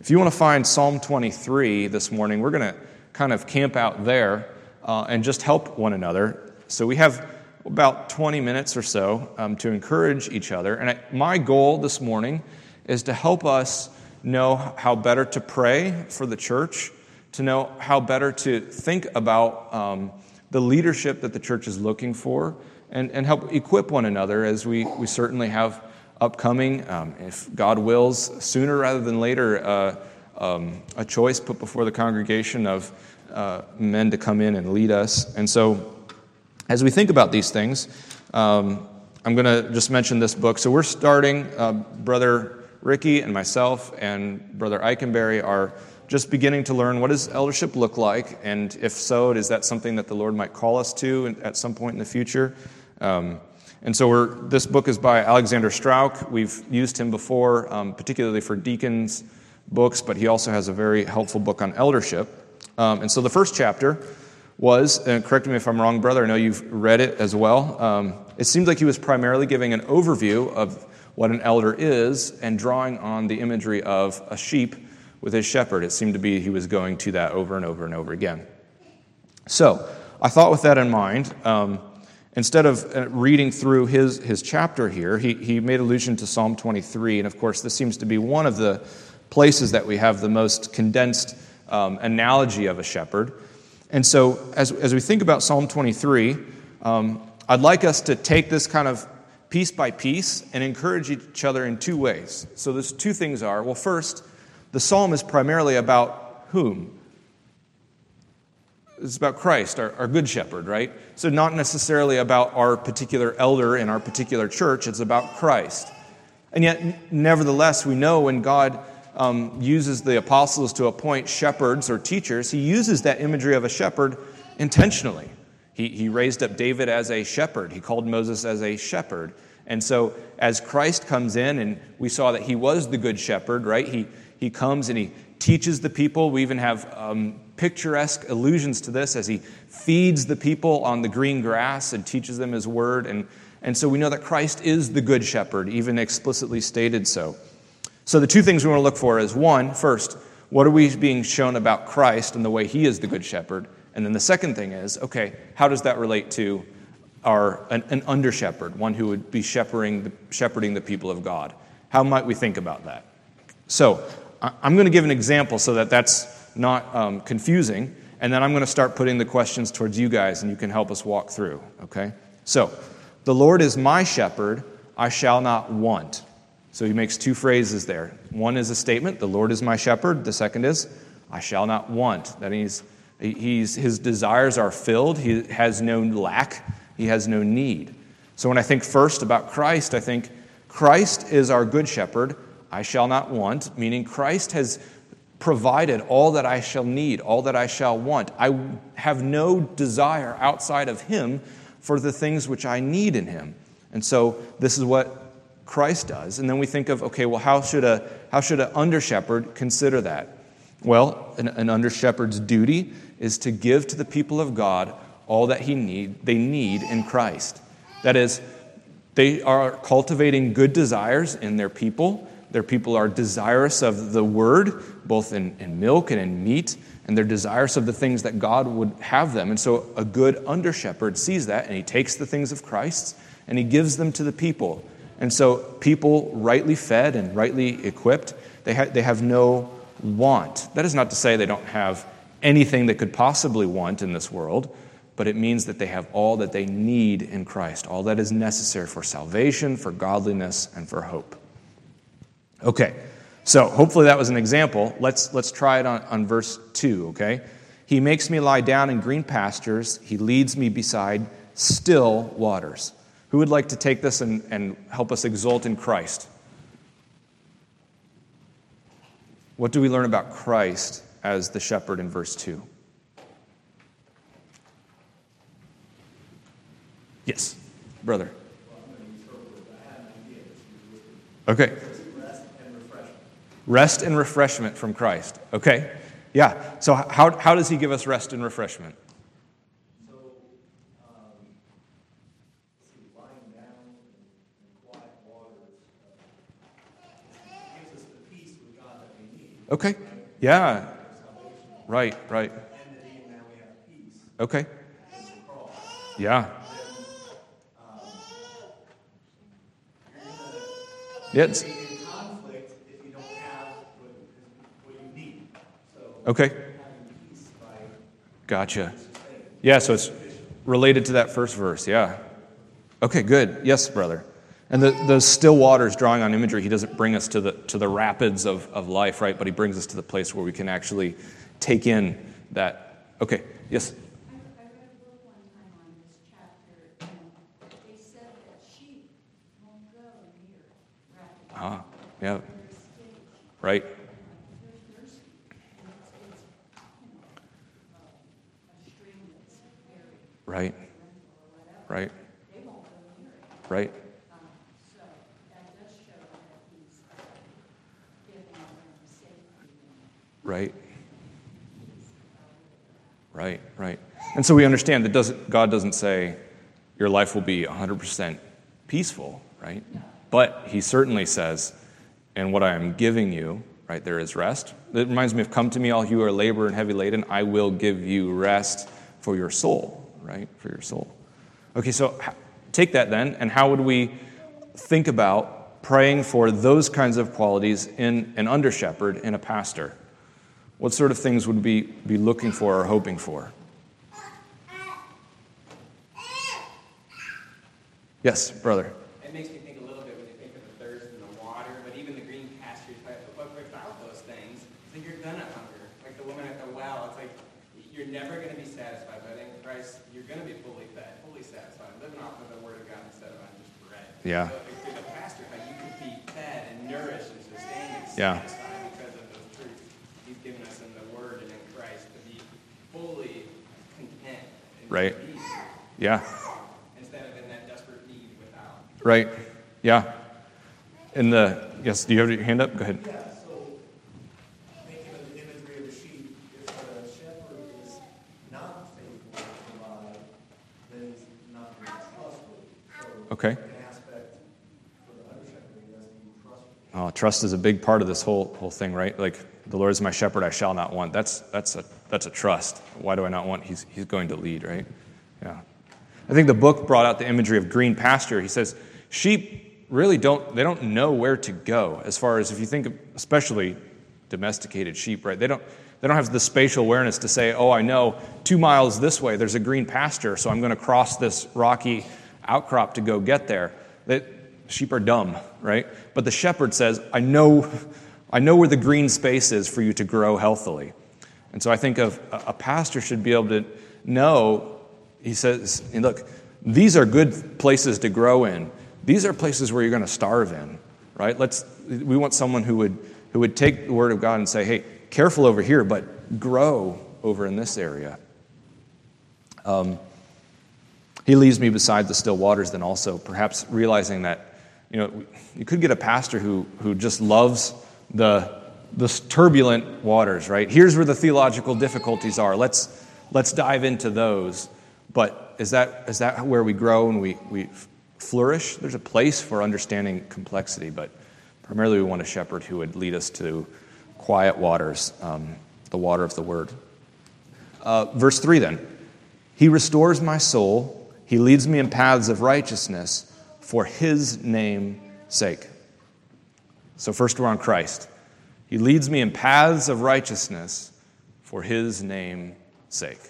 if you want to find Psalm 23 this morning, we're going to kind of camp out there uh, and just help one another. So we have about 20 minutes or so um, to encourage each other. And I, my goal this morning is to help us know how better to pray for the church, to know how better to think about um, the leadership that the church is looking for, and, and help equip one another as we, we certainly have upcoming, um, if God wills, sooner rather than later, uh, um, a choice put before the congregation of uh, men to come in and lead us. And so, as we think about these things, um, I'm going to just mention this book. So, we're starting, uh, Brother Ricky and myself and Brother Eikenberry are just beginning to learn what does eldership look like, and if so, is that something that the Lord might call us to at some point in the future? Um, and so this book is by Alexander Strauch. We've used him before, um, particularly for deacons' books, but he also has a very helpful book on eldership. Um, and so the first chapter was, and correct me if I'm wrong, brother, I know you've read it as well. Um, it seems like he was primarily giving an overview of what an elder is and drawing on the imagery of a sheep with his shepherd. It seemed to be he was going to that over and over and over again. So I thought with that in mind, um, instead of uh, reading through his, his chapter here, he, he made allusion to Psalm 23. And of course, this seems to be one of the places that we have the most condensed um, analogy of a shepherd. And so, as, as we think about Psalm 23, um, I'd like us to take this kind of piece by piece and encourage each other in two ways. So, there's two things are well, first, the psalm is primarily about whom? It's about Christ, our, our, good shepherd, right? So, not necessarily about our particular elder in our particular church, it's about Christ. And yet, nevertheless, we know when God um, uses the apostles to appoint shepherds or teachers, he uses that imagery of a shepherd intentionally. He, he raised up David as a shepherd, he called Moses as a shepherd. And so, as Christ comes in, and we saw that he was the good shepherd, right? He, he comes and he teaches the people. We even have um, picturesque allusions to this as he feeds the people on the green grass and teaches them his word. And, and so we know that Christ is the good shepherd, even explicitly stated so. So the two things we want to look for is one, first, what are we being shown about Christ and the way he is the good shepherd? And then the second thing is, okay, how does that relate to our, an, an under shepherd, one who would be shepherding the, shepherding the people of God? How might we think about that? So I'm going to give an example so that that's not um, confusing, and then I'm going to start putting the questions towards you guys, and you can help us walk through, okay? So, the Lord is my shepherd, I shall not want. So he makes two phrases there. One is a statement, the Lord is my shepherd. The second is, I shall not want. That he's, he's, his desires are filled, he has no lack, he has no need. So when I think first about Christ, I think Christ is our good shepherd. I shall not want, meaning Christ has provided all that I shall need, all that I shall want. I have no desire outside of Him for the things which I need in Him. And so this is what Christ does. And then we think of, okay, well, how should a, how should an under shepherd consider that? Well, an, an under shepherd's duty is to give to the people of God all that he need, they need in Christ. That is, they are cultivating good desires in their people their people are desirous of the word, both in, in milk and in meat, and they're desirous of the things that God would have them. And so a good under shepherd sees that, and he takes the things of Christ and he gives them to the people. And so people, rightly fed and rightly equipped, they, ha- they have no want. That is not to say they don't have anything they could possibly want in this world, but it means that they have all that they need in Christ, all that is necessary for salvation, for godliness, and for hope. Okay, so hopefully that was an example. Let's, let's try it on, on verse 2, okay? He makes me lie down in green pastures, he leads me beside still waters. Who would like to take this and, and help us exult in Christ? What do we learn about Christ as the shepherd in verse 2? Yes, brother. Okay. Rest and refreshment from Christ. Okay? Yeah. So, how, how does He give us rest and refreshment? Okay. Yeah. Right, right. Okay. Yeah. Yes. Okay. Gotcha. Yeah, so it's related to that first verse. Yeah. Okay, good. Yes, brother. And the, the still waters drawing on imagery, he doesn't bring us to the, to the rapids of, of life, right? But he brings us to the place where we can actually take in that. Okay, yes? Ah, yeah. Right. Right. Right. Right. Right. Right, right. And so we understand that doesn't, God doesn't say your life will be 100% peaceful, right? But He certainly says, and what I am giving you, right, there is rest. It reminds me of come to me, all you who are labor and heavy laden, I will give you rest for your soul, right? For your soul. Okay, so take that then, and how would we think about praying for those kinds of qualities in an under shepherd, in a pastor? What sort of things would we be looking for or hoping for? Yes, brother. It makes me think a little bit when you think of the thirst and the water, but even the green pastures. But, without those things, then you're gonna hunger. Like the woman at the well, it's like you're never gonna be satisfied. But in Christ, you're gonna be fully fed, fully satisfied, living off of the Word of God instead of on just bread. Yeah. So, like, through the pastor, how you can be fed and nourished and sustained and Yeah. satisfied because of those truths He's given us in the Word and in Christ to be fully content and Right. peace Yeah, instead of in that desperate need without. right. Yeah. In the, yes, do you have your hand up? Go ahead. Yeah, so thinking of the imagery of the sheep, if the shepherd is not faithful to provide, then he's not really trustworthy. So Okay. an aspect for the under shepherd, he has to be trustworthy. Oh, trust is a big part of this whole whole thing, right? Like the Lord is my shepherd, I shall not want. That's that's a that's a trust. Why do I not want? He's he's going to lead, right? Yeah. I think the book brought out the imagery of green pasture. He says sheep really don't they don't know where to go as far as if you think of especially domesticated sheep, right? They don't they don't have the spatial awareness to say, "Oh, I know 2 miles this way there's a green pasture, so I'm going to cross this rocky outcrop to go get there." That sheep are dumb, right? But the shepherd says, "I know I know where the green space is for you to grow healthily." And so I think of a pastor should be able to know he says, look, these are good places to grow in. These are places where you're going to starve in, right? Let's, we want someone who would, who would take the word of God and say, hey, careful over here, but grow over in this area. Um, he leaves me beside the still waters, then also perhaps realizing that, you know, you could get a pastor who, who just loves the, the turbulent waters, right? Here's where the theological difficulties are. Let's, let's dive into those. But is that, is that where we grow and we, we flourish? There's a place for understanding complexity, but primarily we want a shepherd who would lead us to quiet waters, um, the water of the word. Uh, verse 3 then He restores my soul, He leads me in paths of righteousness for His name's sake. So, first we're on Christ. He leads me in paths of righteousness for His name's sake.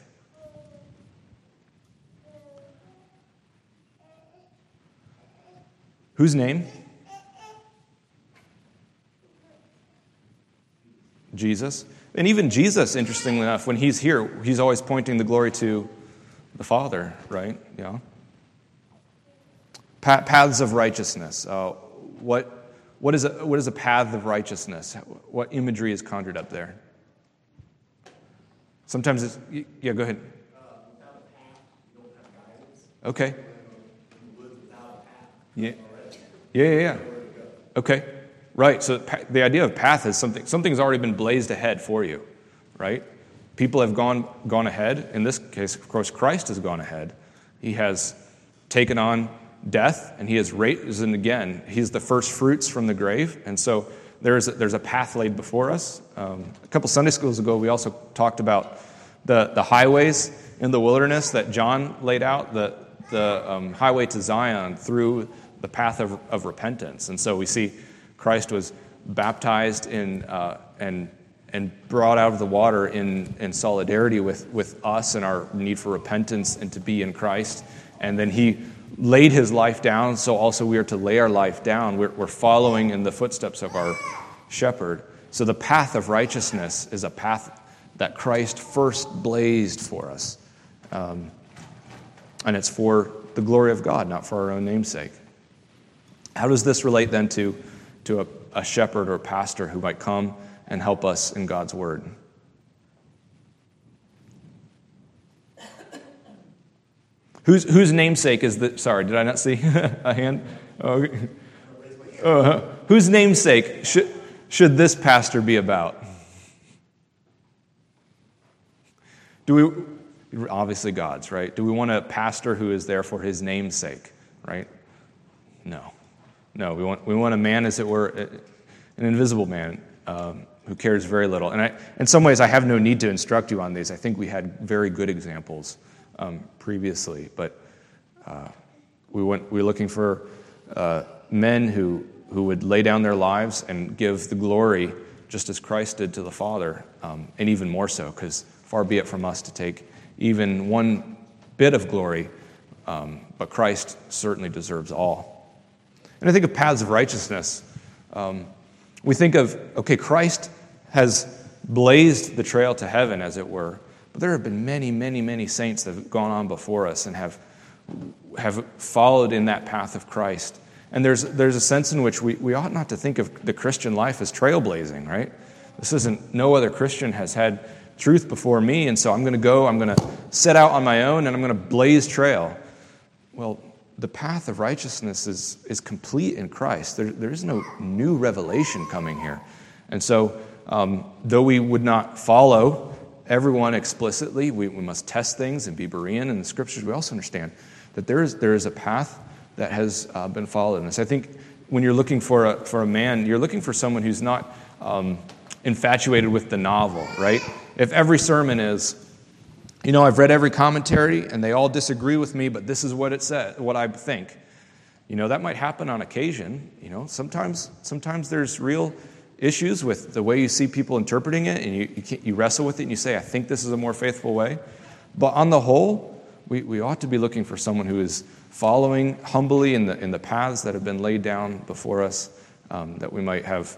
Whose name? Jesus. And even Jesus, interestingly enough, when he's here, he's always pointing the glory to the Father, right? Yeah. Pa- paths of righteousness. Uh, what, what, is a, what is a path of righteousness? What imagery is conjured up there? Sometimes it's. Yeah, go ahead. Okay. Yeah. Yeah, yeah, yeah. Okay. Right. So the idea of path is something something's already been blazed ahead for you, right? People have gone gone ahead. In this case, of course, Christ has gone ahead. He has taken on death and he has risen again. He's the first fruits from the grave. And so there's a, there's a path laid before us. Um, a couple Sunday schools ago, we also talked about the, the highways in the wilderness that John laid out, the, the um, highway to Zion through the path of, of repentance. And so we see Christ was baptized in, uh, and, and brought out of the water in, in solidarity with, with us and our need for repentance and to be in Christ. And then he laid his life down, so also we are to lay our life down. We're, we're following in the footsteps of our shepherd. So the path of righteousness is a path that Christ first blazed for us. Um, and it's for the glory of God, not for our own namesake. How does this relate then to, to a, a shepherd or pastor who might come and help us in God's word? Whose, whose namesake is the. Sorry, did I not see a hand? Oh, uh, whose namesake should, should this pastor be about? Do we. Obviously, God's, right? Do we want a pastor who is there for his namesake, right? No. No, we want, we want a man, as it were, an invisible man um, who cares very little. And I, in some ways, I have no need to instruct you on these. I think we had very good examples um, previously, but uh, we went, we're looking for uh, men who, who would lay down their lives and give the glory just as Christ did to the Father, um, and even more so, because far be it from us to take even one bit of glory, um, but Christ certainly deserves all. And I think of paths of righteousness. Um, we think of, okay, Christ has blazed the trail to heaven, as it were, but there have been many, many, many saints that have gone on before us and have, have followed in that path of Christ. And there's, there's a sense in which we, we ought not to think of the Christian life as trailblazing, right? This isn't, no other Christian has had truth before me, and so I'm going to go, I'm going to set out on my own, and I'm going to blaze trail. Well, the path of righteousness is, is complete in Christ. There, there is no new revelation coming here. And so, um, though we would not follow everyone explicitly, we, we must test things and be Berean in the scriptures, we also understand that there is, there is a path that has uh, been followed. And so I think when you're looking for a, for a man, you're looking for someone who's not um, infatuated with the novel, right? If every sermon is, you know, I've read every commentary and they all disagree with me, but this is what it said, what I think. You know, that might happen on occasion. You know, sometimes, sometimes there's real issues with the way you see people interpreting it, and you, you, you, wrestle with it and you say, I think this is a more faithful way. But on the whole, we, we ought to be looking for someone who is following humbly in the, in the paths that have been laid down before us, um, that we might have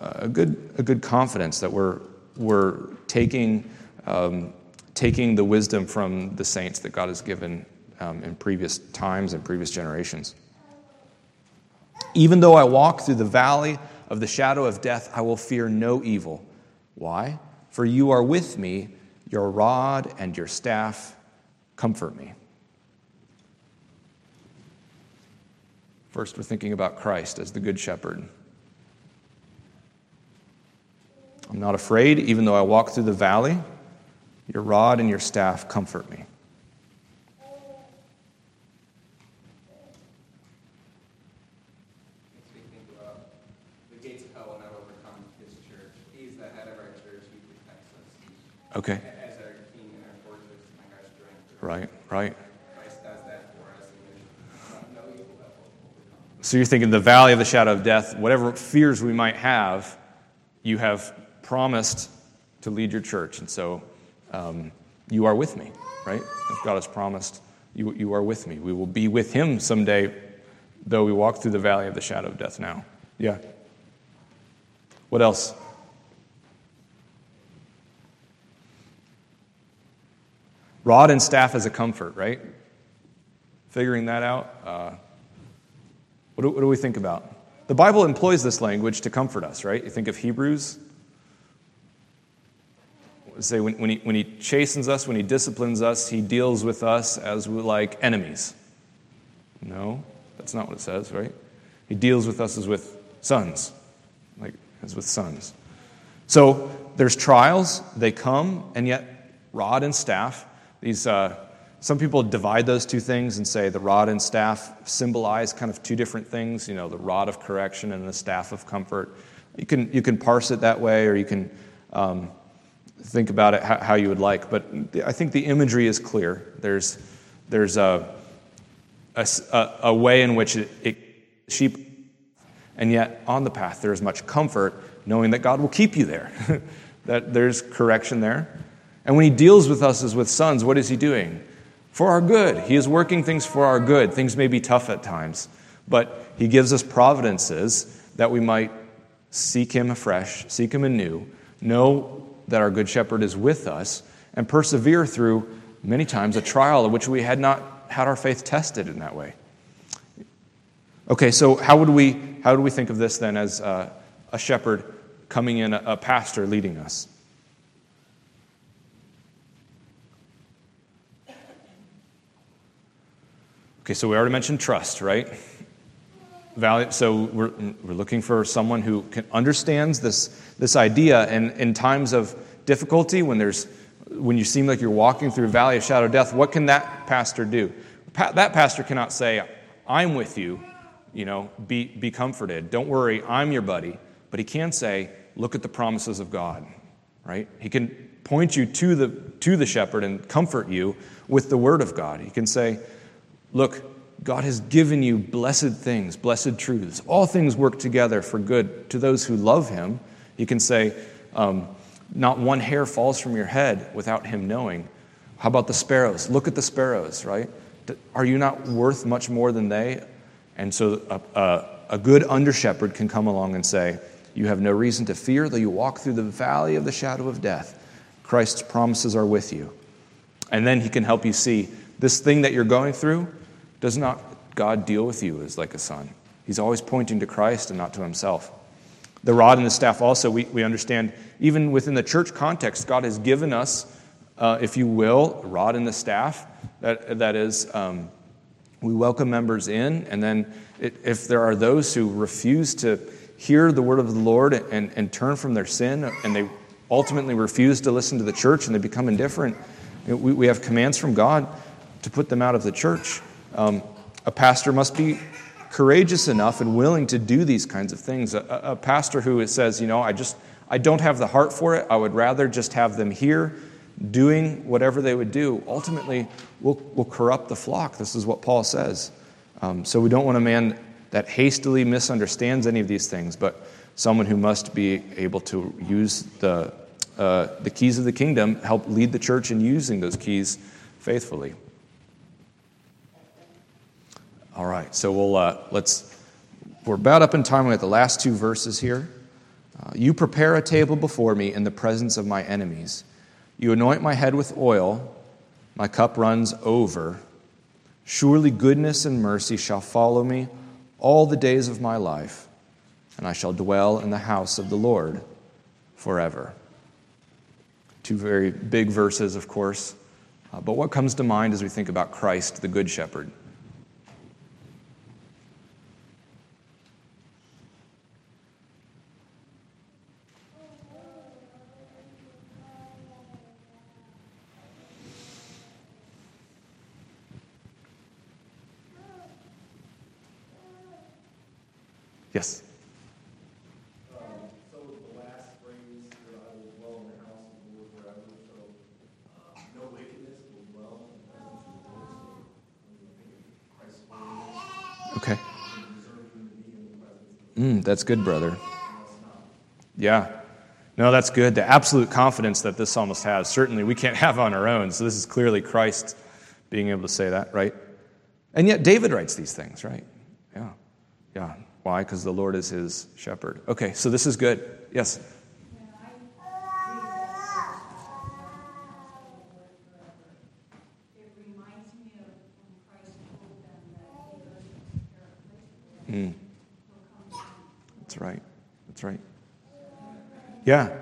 a good, a good confidence that we're, we're taking um, taking the wisdom from the saints that God has given um, in previous times and previous generations. Even though I walk through the valley of the shadow of death, I will fear no evil. Why? For you are with me, your rod and your staff comfort me. First, we're thinking about Christ as the Good Shepherd. I'm not afraid, even though I walk through the valley your rod and your staff comfort me. Okay. As our king and our fortress and our strength. Right, right. Christ does that for us, and there's no evil that will So you're thinking the valley of the shadow of death, whatever fears we might have, you have promised to lead your church. And so um, you are with me, right? If God has promised, you, you are with me. We will be with him someday, though we walk through the valley of the shadow of death now. Yeah. What else? Rod and staff as a comfort, right? Figuring that out. Uh, what, do, what do we think about? The Bible employs this language to comfort us, right? You think of Hebrews say when, when, he, when he chastens us, when he disciplines us, he deals with us as we, like enemies. No, that's not what it says, right? He deals with us as with sons, like as with sons. So there's trials, they come, and yet rod and staff, these, uh, some people divide those two things and say the rod and staff symbolize kind of two different things, you know, the rod of correction and the staff of comfort. You can, you can parse it that way, or you can um, think about it how, how, you would like. But I think the imagery is clear. There's, there's a, a, a way in which it, it, sheep, and yet on the path there is much comfort knowing that God will keep you there, that there's correction there. And when He deals with us as with sons, what is He doing? For our good. He is working things for our good. Things may be tough at times, but He gives us providences that we might seek Him afresh, seek Him anew, know that our Good Shepherd is with us, and persevere through many times a trial in which we had not had our faith tested in that way. Okay, so how would we, how do we think of this then as uh, a shepherd coming in, a, a pastor leading us? Okay, so we already mentioned trust, right? So we're, we're looking for someone who can, understands this, this idea, and in times of difficulty, when, there's, when you seem like you're walking through a valley of shadow death, what can that pastor do? Pa- that pastor cannot say, I'm with you, you know, be, be comforted. Don't worry, I'm your buddy. But he can say, look at the promises of God, right? He can point you to the, to the shepherd and comfort you with the word of God. He can say, Look, God has given you blessed things, blessed truths. All things work together for good to those who love Him. He can say, um, Not one hair falls from your head without Him knowing. How about the sparrows? Look at the sparrows, right? Are you not worth much more than they? And so a, a, a good under shepherd can come along and say, You have no reason to fear, though you walk through the valley of the shadow of death. Christ's promises are with you. And then he can help you see this thing that you're going through does not God deal with you as like a son? He's always pointing to Christ and not to himself. The rod and the staff also, we, we understand, even within the church context, God has given us, uh, if you will, a rod and the staff. That, that is, um, we welcome members in, and then it, if there are those who refuse to hear the word of the Lord and, and turn from their sin, and they ultimately refuse to listen to the church and they become indifferent, we, we have commands from God to put them out of the church. Um, a pastor must be courageous enough and willing to do these kinds of things. A, a, pastor who says, you know, I just, I don't have the heart for it. I would rather just have them here doing whatever they would do. Ultimately, will will corrupt the flock. This is what Paul says. Um, so we don't want a man that hastily misunderstands any of these things, but someone who must be able to use the, uh, the keys of the kingdom, help lead the church in using those keys faithfully. All right, so we'll uh, let's. We're about up in time. We got the last two verses here. Uh, you prepare a table before me in the presence of my enemies. You anoint my head with oil. My cup runs over. Surely goodness and mercy shall follow me all the days of my life, and I shall dwell in the house of the Lord forever. Two very big verses, of course. Uh, but what comes to mind as we think about Christ, the Good Shepherd? Yes. Um, so the last phrase, that I will dwell in the house of the Lord forever, so, uh, no wickedness will dwell in the presence of the Lord, so I'm thinking Christ's holiness. Okay. and deserving to be in the presence of the Mm, that's good, brother. Lord, and not. Yeah. No, that's good. The absolute confidence that this psalmist has, certainly we can't have on our own. So this is clearly Christ being able to say that, right? And yet David writes these things, right? Why? Because the Lord is his shepherd. Okay, so this is good. Yes? Mm. That's right. That's right. Yeah.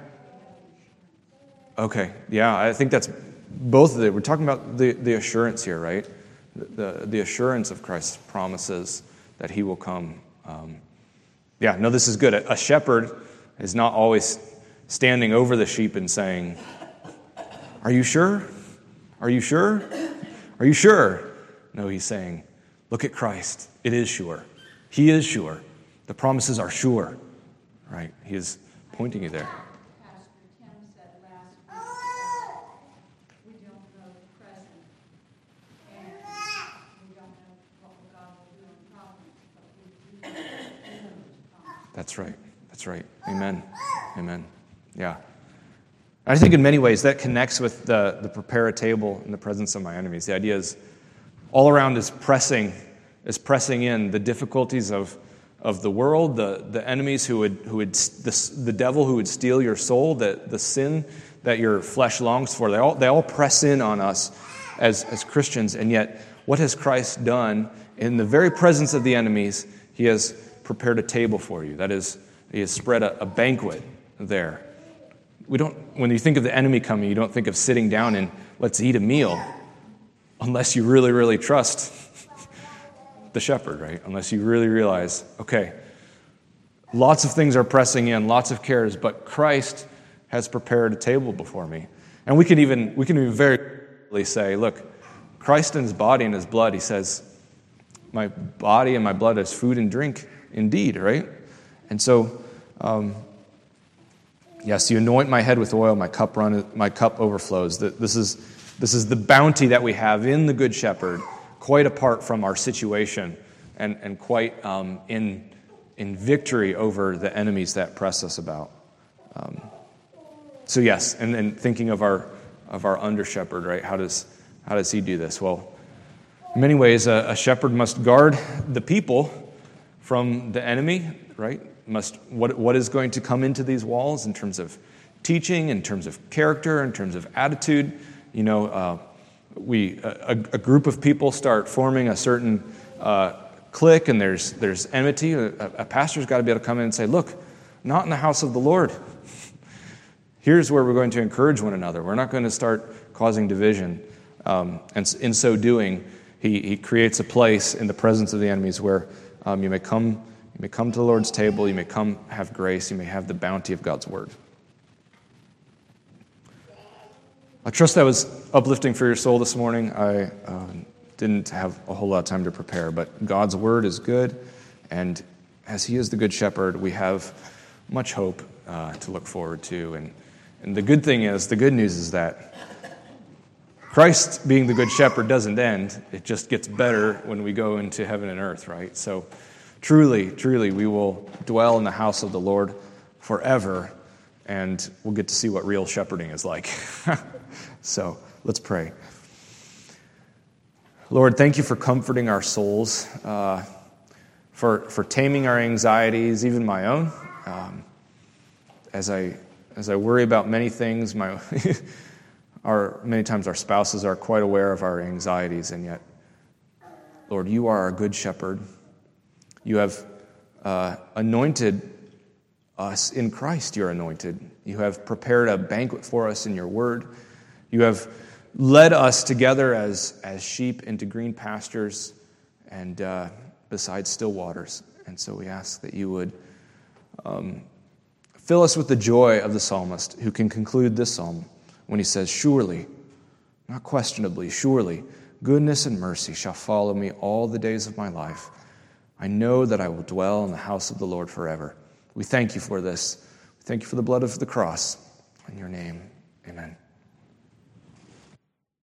Okay. Yeah, I think that's both of it. We're talking about the, the assurance here, right? The, the, the assurance of Christ's promises that he will come um, yeah, no, this is good. A, a shepherd is not always standing over the sheep and saying, Are you sure? Are you sure? Are you sure? No, he's saying, Look at Christ. It is sure. He is sure. The promises are sure. right? He is pointing you there. Pastor Tim said last week that we don't know the present, and we don't know what God will do in providence, but we do know the promise. That's right. That's right. Amen. Amen. Yeah. I think in many ways that connects with the, the prepare a table in the presence of my enemies. The idea is all around is pressing, is pressing in the difficulties of, of the world, the, the enemies who would, who would the, the devil who would steal your soul, the, the sin that your flesh longs for. They all, they all press in on us as, as Christians. And yet, what has Christ done in the very presence of the enemies? He has prepared a table for you. That is, he has spread a, a banquet there. We don't, when you think of the enemy coming, you don't think of sitting down and let's eat a meal unless you really, really trust the shepherd, right? Unless you really realize, okay, lots of things are pressing in, lots of cares, but Christ has prepared a table before me. And we can even, we can even very clearly say, look, Christ in his body and his blood, he says, my body and my blood is food and drink indeed, right? And so, um, yes, you anoint my head with oil, my cup run, my cup overflows. This is, this is the bounty that we have in the Good Shepherd, quite apart from our situation and, and quite um, in, in victory over the enemies that press us about. Um, so, yes, and then thinking of our, of our under shepherd, right? How does, how does he do this? Well, in many ways, a, a shepherd must guard the people from the enemy, right? Must, what, what is going to come into these walls in terms of teaching, in terms of character, in terms of attitude. You know, uh, we, a, a, group of people start forming a certain uh, clique and there's, there's enmity. A, a pastor's got to be able to come in and say, look, not in the house of the Lord. Here's where we're going to encourage one another. We're not going to start causing division. Um, and in so doing, he, he creates a place in the presence of the enemies where um, you may come you may come to the Lord's table, you may come have grace, you may have the bounty of God's word. I trust that was uplifting for your soul this morning. I uh, didn't have a whole lot of time to prepare, but God's word is good, and as He is the good shepherd, we have much hope uh, to look forward to. And, and the good thing is, the good news is that Christ being the good shepherd doesn't end, it just gets better when we go into heaven and earth, right? So, truly, truly, we will dwell in the house of the Lord forever, and we'll get to see what real shepherding is like. so, let's pray. Lord, thank you for comforting our souls, uh, for, for taming our anxieties, even my own. Um, as, I, as I worry about many things, my Our, many times our spouses are quite aware of our anxieties, and yet, Lord, you are our good shepherd. You have uh, anointed us in Christ, you're anointed. You have prepared a banquet for us in your word. You have led us together as, as sheep into green pastures and uh, beside still waters. And so we ask that you would um, fill us with the joy of the psalmist who can conclude this psalm when he says, Surely, not questionably, surely, goodness and mercy shall follow me all the days of my life. I know that I will dwell in the house of the Lord forever. We thank you for this. We thank you for the blood of the cross. In your name, amen.